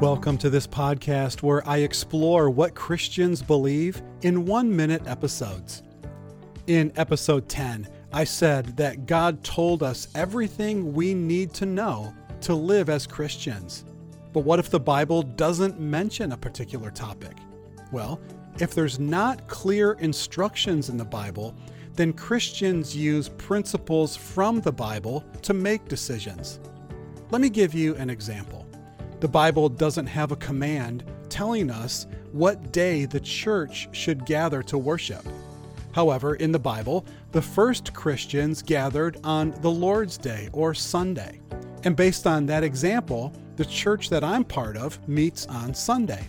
Welcome to this podcast where I explore what Christians believe in one minute episodes. In episode 10, I said that God told us everything we need to know to live as Christians. But what if the Bible doesn't mention a particular topic? Well, if there's not clear instructions in the Bible, then Christians use principles from the Bible to make decisions. Let me give you an example. The Bible doesn't have a command telling us what day the church should gather to worship. However, in the Bible, the first Christians gathered on the Lord's Day or Sunday. And based on that example, the church that I'm part of meets on Sunday.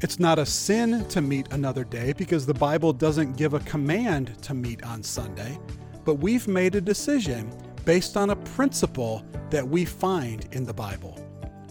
It's not a sin to meet another day because the Bible doesn't give a command to meet on Sunday, but we've made a decision based on a principle that we find in the Bible.